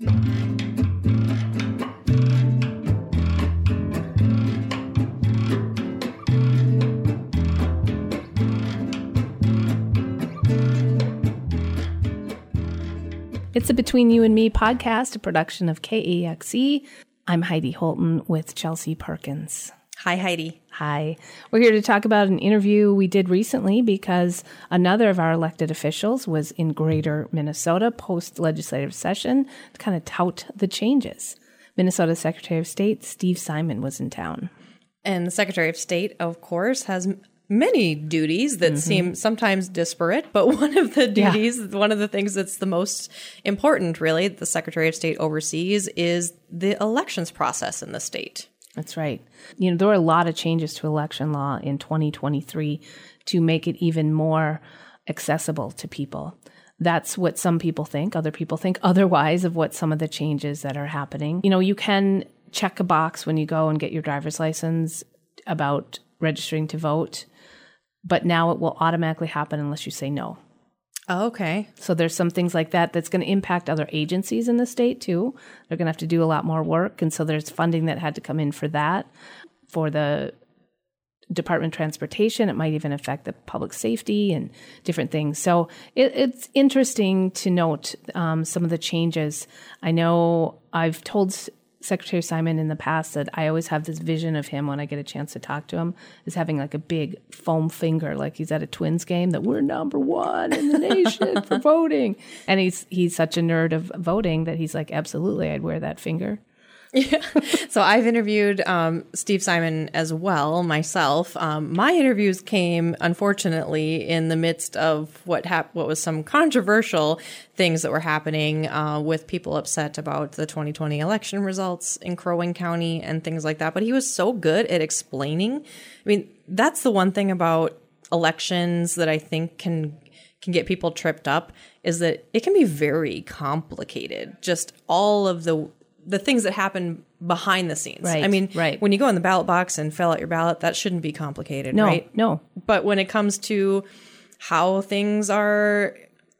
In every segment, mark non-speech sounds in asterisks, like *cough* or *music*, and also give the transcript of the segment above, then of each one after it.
It's a Between You and Me podcast, a production of KAXE. I'm Heidi Holtan with Chelsea Perkins. Hi, Heidi. Hi. We're here to talk about an interview we did recently because another of our elected officials was in greater Minnesota post legislative session to kind of tout the changes. Minnesota Secretary of State Steve Simon was in town. And the Secretary of State, of course, has many duties that mm-hmm. seem sometimes disparate, but *laughs* one of the duties, yeah. one of the things that's the most important, really, the Secretary of State oversees is the elections process in the state. That's right. You know, there were a lot of changes to election law in 2023 to make it even more accessible to people. That's what some people think. Other people think otherwise of what some of the changes that are happening. You know, you can check a box when you go and get your driver's license about registering to vote but now it will automatically happen unless you say no. Oh, okay. So there's some things like that that's going to impact other agencies in the state too. They're going to have to do a lot more work, and so there's funding that had to come in for that. For the Department of Transportation, it might even affect the public safety and different things. So it, it's interesting to note um, some of the changes. I know I've told Secretary Simon in the past that I always have this vision of him when I get a chance to talk to him is having like a big foam finger, like he's at a Twins game that we're number one in the nation *laughs* for voting, and he's he's such a nerd of voting that he's like absolutely I'd wear that finger. Yeah. *laughs* So I've interviewed um, Steve Simon as well myself. Um, my interviews came, unfortunately, in the midst of what hap- what was some controversial things that were happening uh, with people upset about the 2020 election results in Crow Wing County and things like that. But he was so good at explaining. I mean, that's the one thing about elections that I think can can get people tripped up is that it can be very complicated. Just all of the the things that happen behind the scenes. Right. I mean, right. when you go in the ballot box and fill out your ballot, that shouldn't be complicated, no, right? No. But when it comes to how things are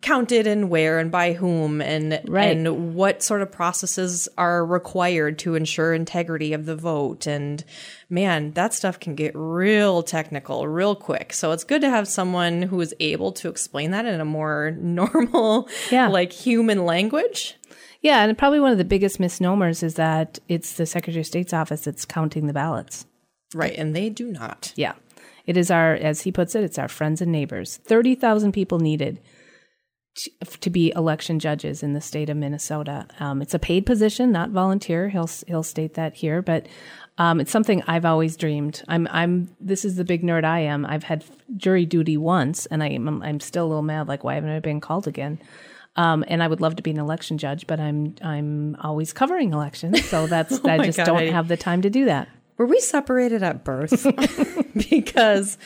counted and where and by whom and right. and what sort of processes are required to ensure integrity of the vote and man that stuff can get real technical real quick so it's good to have someone who is able to explain that in a more *laughs* normal yeah. like human language yeah, and probably one of the biggest misnomers is that it's the Secretary of State's office that's counting the ballots. Right, and they do not. Yeah. It is our, as he puts it, it's our friends and neighbors. 30,000 people needed to, to, be election judges in the state of Minnesota. Um, it's a paid position, not volunteer. He'll, he'll state that here, but um, it's something I've always dreamed. I'm, I'm, this is the big nerd I am. I've had jury duty once, and I, I'm, I'm still a little mad, like, why haven't I been called again? Um, and I would love to be an election judge, but I'm I'm always covering elections, so *laughs* that's oh I just God, don't have the time to do that. Were we separated at birth? *laughs* *laughs* because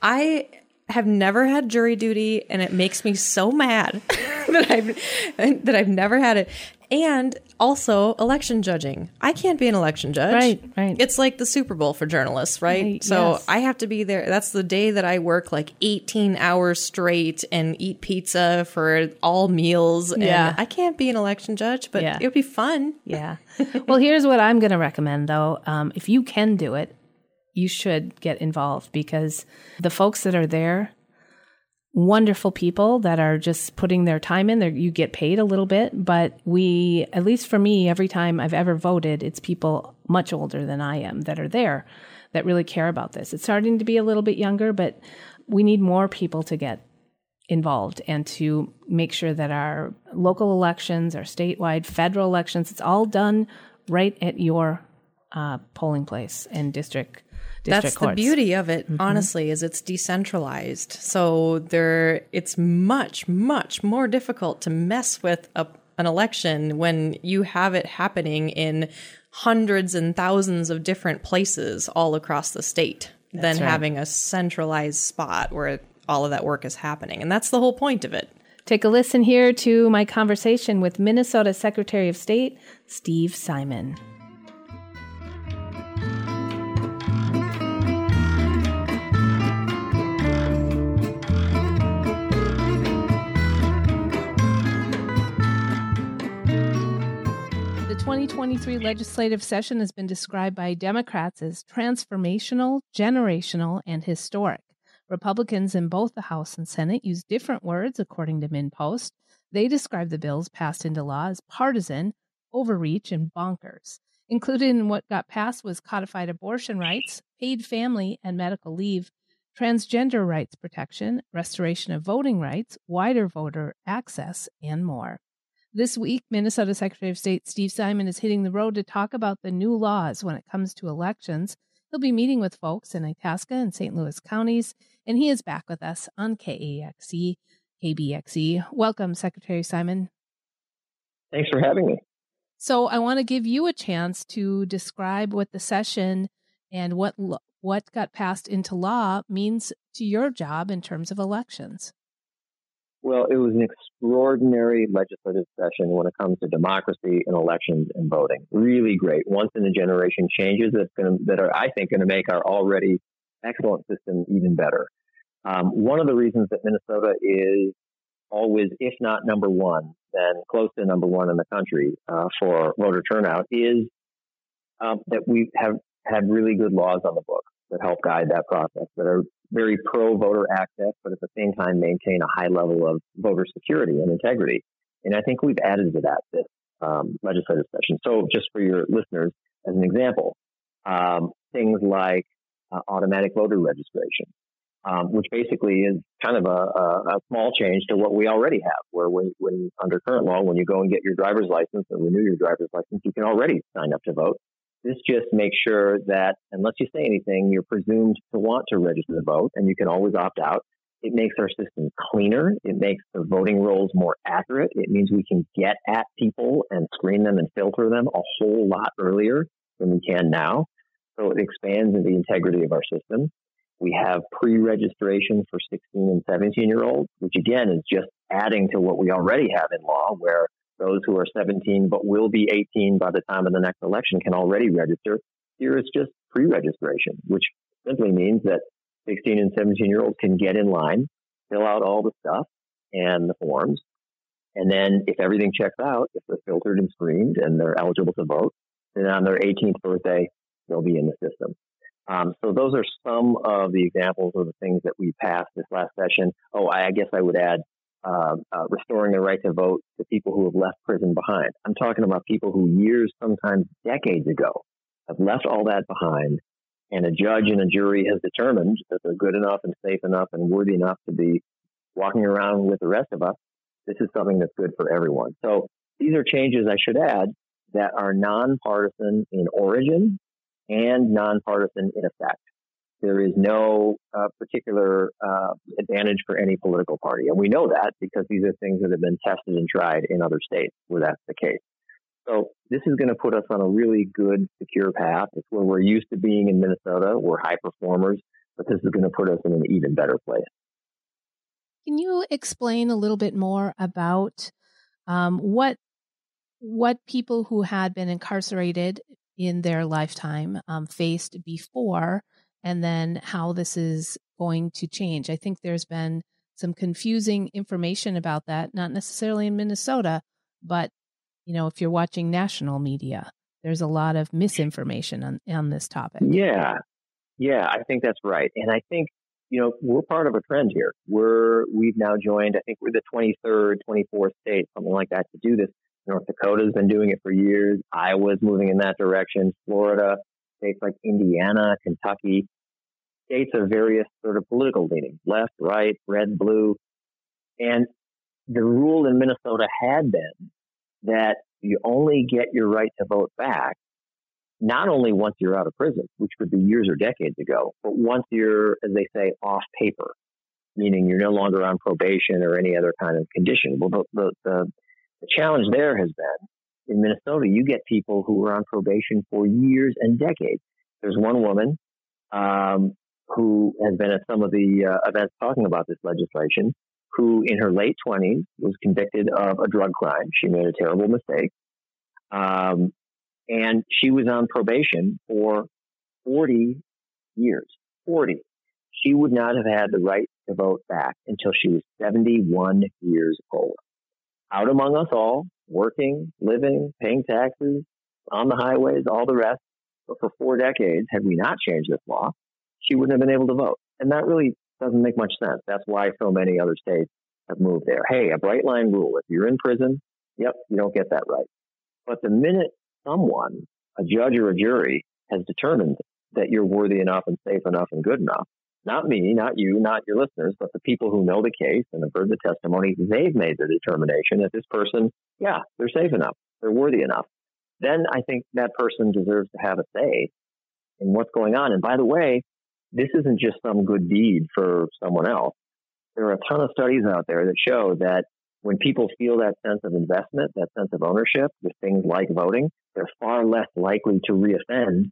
I have never had jury duty, and it makes me so mad *laughs* that I've that I've never had it and also election judging. I can't be an election judge. Right, right. It's like the Super Bowl for journalists, right? right so yes. I have to be there. That's the day that I work like 18 hours straight and eat pizza for all meals. Yeah. And I can't be an election judge, but yeah. it would be fun. Yeah. well, here's what I'm going to recommend though. Um, if you can do it, you should get involved because the folks that are there wonderful people that are just putting their time in there you get paid a little bit but we at least for me every time i've ever voted it's people much older than i am that are there that really care about this. It's starting to be a little bit younger but we need more people to get involved and to make sure that our local elections our statewide federal elections it's all done right at your uh, polling place and district that's courts. the beauty of it, mm-hmm. honestly, is it's decentralized. So there, it's much, much more difficult to mess with a, an election when you have it happening in hundreds and thousands of different places all across the state that's than right. having a centralized spot where all of that work is happening. And that's the whole point of it. Take a listen here to my conversation with Minnesota Secretary of State Steve Simon. 2023 legislative session has been described by Democrats as transformational, generational, and historic. Republicans in both the House and Senate use different words, according to MinnPost. They describe the bills passed into law as partisan, overreach, and bonkers. Included in what got passed was codified abortion rights, paid family and medical leave, transgender rights protection, restoration of voting rights, wider voter access, and more. This week, Minnesota Secretary of State Steve Simon is hitting the road to talk about the new laws when it comes to elections. He'll be meeting with folks in Itasca and St. Louis counties, and he is back with us on KAXE, KBXE. Welcome, Secretary Simon. Thanks for having me. So, I want to give you a chance to describe what the session and what what got passed into law means to your job in terms of elections. Well, it was an extraordinary legislative session when it comes to democracy and elections and voting. Really great, once in a generation changes that's going that are, I think, going to make our already excellent system even better. Um, one of the reasons that Minnesota is always, if not number one, then close to number one in the country uh, for voter turnout is um, that we have had really good laws on the books that help guide that process that are very pro voter access, but at the same time maintain a high level of voter security and integrity. And I think we've added to that this um, legislative session. So just for your listeners, as an example, um, things like uh, automatic voter registration, um, which basically is kind of a, a, a, small change to what we already have, where when, when under current law, when you go and get your driver's license and renew your driver's license, you can already sign up to vote. This just makes sure that unless you say anything, you're presumed to want to register to vote and you can always opt out. It makes our system cleaner. It makes the voting rolls more accurate. It means we can get at people and screen them and filter them a whole lot earlier than we can now. So it expands the integrity of our system. We have pre-registration for 16 and 17 year olds, which again is just adding to what we already have in law where those who are 17 but will be 18 by the time of the next election can already register. Here it's just pre-registration, which simply means that 16 and 17 year olds can get in line, fill out all the stuff and the forms. And then if everything checks out, if they're filtered and screened and they're eligible to vote, then on their 18th birthday, they'll be in the system. Um, so those are some of the examples of the things that we passed this last session. Oh, I guess I would add uh, uh, restoring the right to vote to people who have left prison behind. I'm talking about people who years, sometimes decades ago, have left all that behind, and a judge and a jury has determined that they're good enough and safe enough and worthy enough to be walking around with the rest of us. This is something that's good for everyone. So these are changes, I should add, that are nonpartisan in origin and nonpartisan in effect. There is no uh, particular uh, advantage for any political party. And we know that because these are things that have been tested and tried in other states where that's the case. So this is going to put us on a really good, secure path. It's where we're used to being in Minnesota. We're high performers, but this is going to put us in an even better place. Can you explain a little bit more about um, what what people who had been incarcerated in their lifetime um, faced before and then how this is going to change. I think there's been some confusing information about that, not necessarily in Minnesota, but you know, if you're watching national media, there's a lot of misinformation on, on this topic. Yeah. Yeah, I think that's right. And I think, you know, we're part of a trend here. We're we've now joined, I think we're the 23rd, 24th state, something like that to do this. North Dakota's been doing it for years. Iowa's moving in that direction. Florida, states like Indiana, Kentucky, states of various sort of political leaning, left, right, red, blue. And the rule in Minnesota had been that you only get your right to vote back not only once you're out of prison, which could be years or decades ago, but once you're, as they say, off paper, meaning you're no longer on probation or any other kind of condition. Well, the, the, the, the challenge there has been in Minnesota, you get people who are on probation for years and decades. There's one woman um, who has been at some of the uh, events talking about this legislation, who in her late 20s was convicted of a drug crime. She made a terrible mistake. Um, and she was on probation for 40 years. 40. She would not have had the right to vote back until she was 71 years old. Out among us all, working, living, paying taxes, on the highways, all the rest. But for four decades, had we not changed this law, she wouldn't have been able to vote. And that really doesn't make much sense. That's why so many other states have moved there. Hey, a bright line rule. If you're in prison, yep, you don't get that right. But the minute someone, a judge or a jury, has determined that you're worthy enough and safe enough and good enough, not me, not you, not your listeners, but the people who know the case and have heard the testimony, they've made the determination that this person, yeah, they're safe enough, they're worthy enough. Then I think that person deserves to have a say in what's going on. And by the way, this isn't just some good deed for someone else. There are a ton of studies out there that show that when people feel that sense of investment, that sense of ownership with things like voting, they're far less likely to reoffend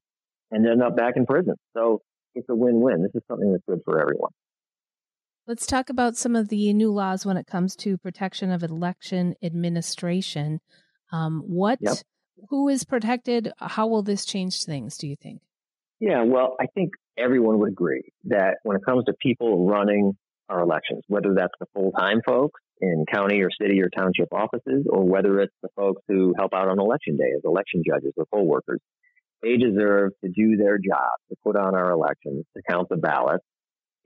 and end up back in prison. So it's a win-win. This is something that's good for everyone. Let's talk about some of the new laws when it comes to protection of election administration. Um, what, yep. who is protected? How will this change things? Do you think? Yeah, well, I think everyone would agree that when it comes to people running our elections, whether that's the full-time folks in county or city or township offices, or whether it's the folks who help out on election day as election judges or poll workers, they deserve to do their job, to put on our elections, to count the ballots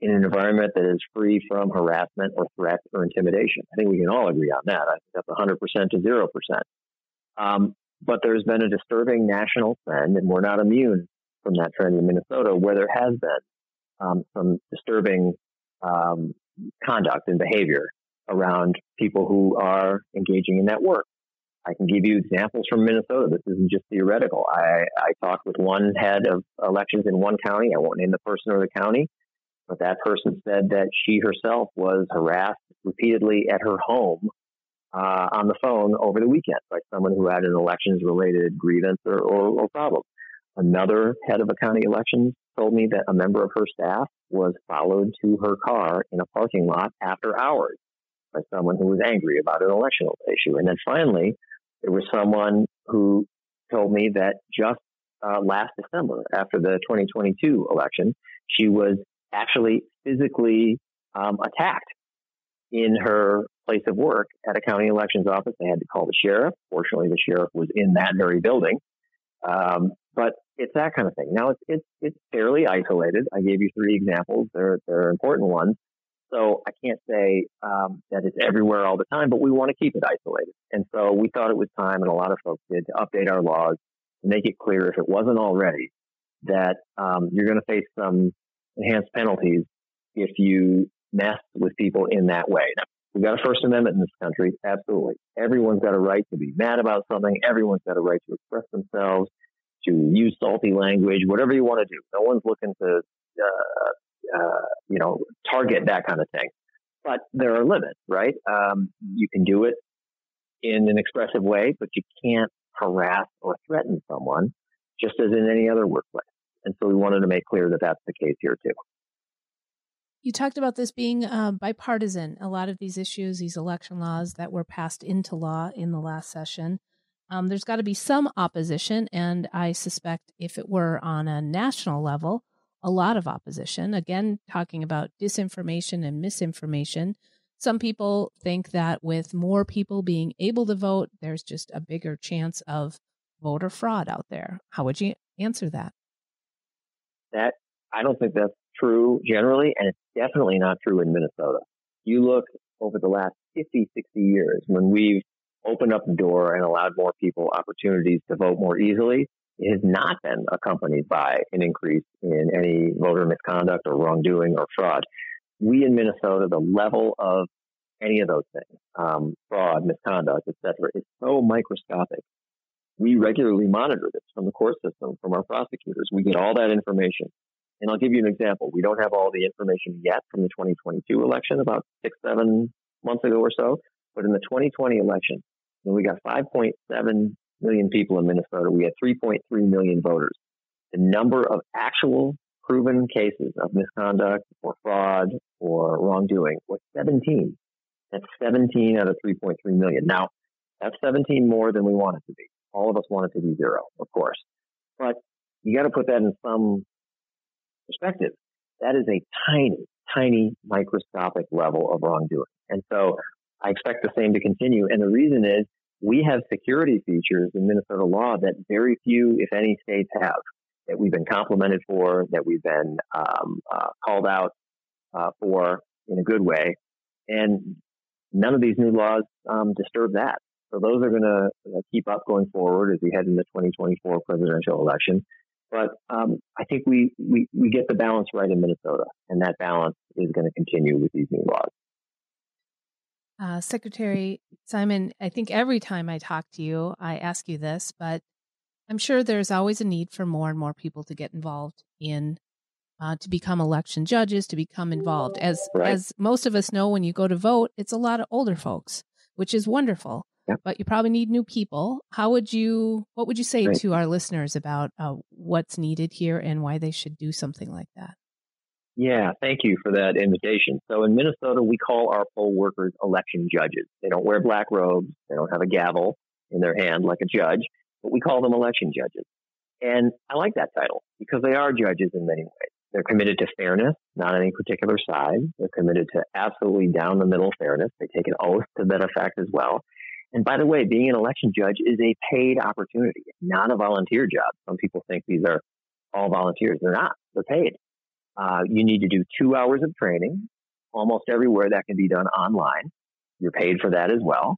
in an environment that is free from harassment or threat or intimidation. I think we can all agree on that. I think that's 100% to 0%. Um, but there's been a disturbing national trend, and we're not immune from that trend in Minnesota, where there has been um, some disturbing um, conduct and behavior around people who are engaging in that work. I can give you examples from Minnesota. This isn't just theoretical. I, I talked with one head of elections in one county. I won't name the person or the county, but that person said that she herself was harassed repeatedly at her home uh, on the phone over the weekend by someone who had an elections related grievance or, or, or problem. Another head of a county elections told me that a member of her staff was followed to her car in a parking lot after hours by someone who was angry about an electional issue. And then finally, there was someone who told me that just uh, last December, after the 2022 election, she was actually physically um, attacked in her place of work at a county elections office. They had to call the sheriff. Fortunately, the sheriff was in that very building. Um, but it's that kind of thing. Now it's it's it's fairly isolated. I gave you three examples. They're they're important ones. So I can't say um, that it's everywhere all the time, but we want to keep it isolated. And so we thought it was time, and a lot of folks did, to update our laws make it clear, if it wasn't already, that um, you're going to face some enhanced penalties if you mess with people in that way. Now, we've got a First Amendment in this country, absolutely. Everyone's got a right to be mad about something. Everyone's got a right to express themselves, to use salty language, whatever you want to do. No one's looking to uh, uh, you know, target that kind of thing. But there are limits, right? Um, you can do it in an expressive way, but you can't harass or threaten someone just as in any other workplace. And so we wanted to make clear that that's the case here too. You talked about this being uh, bipartisan. A lot of these issues, these election laws that were passed into law in the last session, um, there's got to be some opposition. And I suspect if it were on a national level, a lot of opposition. Again, talking about disinformation and misinformation. Some people think that with more people being able to vote, there's just a bigger chance of voter fraud out there. How would you answer that? That I don't think that's true generally, and it's definitely not true in Minnesota. You look over the last 50, 60 years when we've opened up the door and allowed more people opportunities to vote more easily, has not been accompanied by an increase in any voter misconduct or wrongdoing or fraud. We in Minnesota, the level of any of those things, um, fraud, misconduct, etc., is so microscopic. We regularly monitor this from the court system, from our prosecutors. We get all that information. And I'll give you an example. We don't have all the information yet from the 2022 election, about six, seven months ago or so. But in the 2020 election, we got 5.7 million people in Minnesota. We had 3.3 million voters. The number of actual proven cases of misconduct or fraud or wrongdoing was 17. That's 17 out of 3.3 million. Now, that's 17 more than we want it to be. All of us want it to be zero, of course. But you got to put that in some perspective. That is a tiny, tiny microscopic level of wrongdoing. And so I expect the same to continue. And the reason is we have security features in Minnesota law that very few, if any, states have. That we've been complimented for, that we've been um, uh, called out uh, for in a good way, and none of these new laws um, disturb that. So those are going to uh, keep up going forward as we head into the 2024 presidential election. But um, I think we, we, we get the balance right in Minnesota, and that balance is going to continue with these new laws. Uh, Secretary Simon, I think every time I talk to you, I ask you this, but I'm sure there's always a need for more and more people to get involved in uh, to become election judges, to become involved. As right. as most of us know, when you go to vote, it's a lot of older folks, which is wonderful. Yep. But you probably need new people. How would you? What would you say right. to our listeners about uh, what's needed here and why they should do something like that? Yeah, thank you for that invitation. So in Minnesota, we call our poll workers election judges. They don't wear black robes. They don't have a gavel in their hand like a judge, but we call them election judges. And I like that title because they are judges in many ways. They're committed to fairness, not any particular side. They're committed to absolutely down the middle fairness. They take an oath to that effect as well. And by the way, being an election judge is a paid opportunity, not a volunteer job. Some people think these are all volunteers. They're not. They're paid. Uh, you need to do two hours of training. Almost everywhere that can be done online. You're paid for that as well.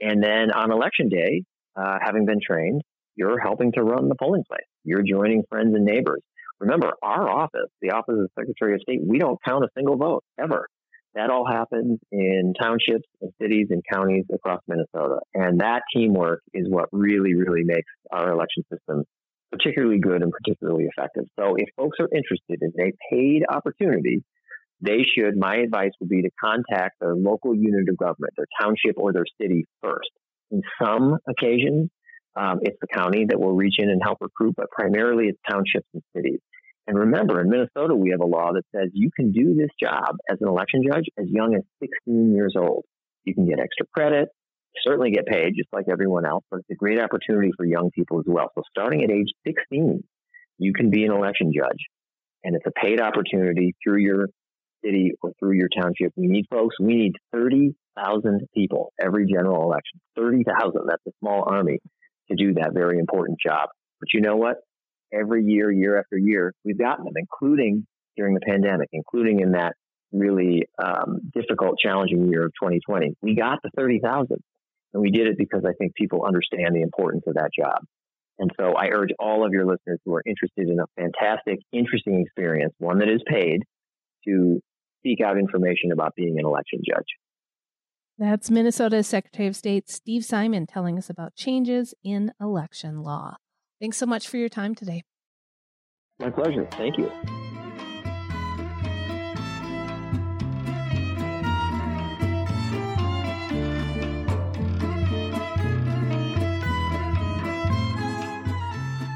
And then on election day, uh, having been trained, you're helping to run the polling place. You're joining friends and neighbors. Remember, our office, the Office of the Secretary of State, we don't count a single vote ever. That all happens in townships and cities and counties across Minnesota. And that teamwork is what really, really makes our election system particularly good and particularly effective. So if folks are interested in a paid opportunity, they should, my advice would be to contact their local unit of government, their township or their city first. In some occasions, um, it's the county that will reach in and help recruit, but primarily it's townships and cities. And remember, in Minnesota, we have a law that says you can do this job as an election judge as young as 16 years old. You can get extra credit, certainly get paid just like everyone else, but it's a great opportunity for young people as well. So starting at age 16, you can be an election judge and it's a paid opportunity through your city or through your township. We need folks. We need 30,000 people every general election. 30,000. That's a small army to do that very important job. But you know what? Every year, year after year, we've gotten them, including during the pandemic, including in that really um, difficult, challenging year of 2020. We got the 30,000. And we did it because I think people understand the importance of that job. And so I urge all of your listeners who are interested in a fantastic, interesting experience, one that is paid, to seek out information about being an election judge. That's Minnesota Secretary of State Steve Simon telling us about changes in election law. Thanks so much for your time today. My pleasure. Thank you.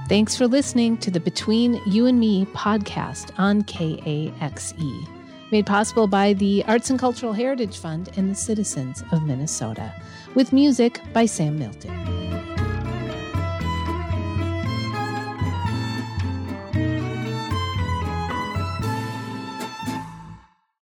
Thanks for listening to the Between You and Me podcast on KAXE made possible by the Arts and Cultural Heritage Fund and the citizens of Minnesota, with music by Sam Milton.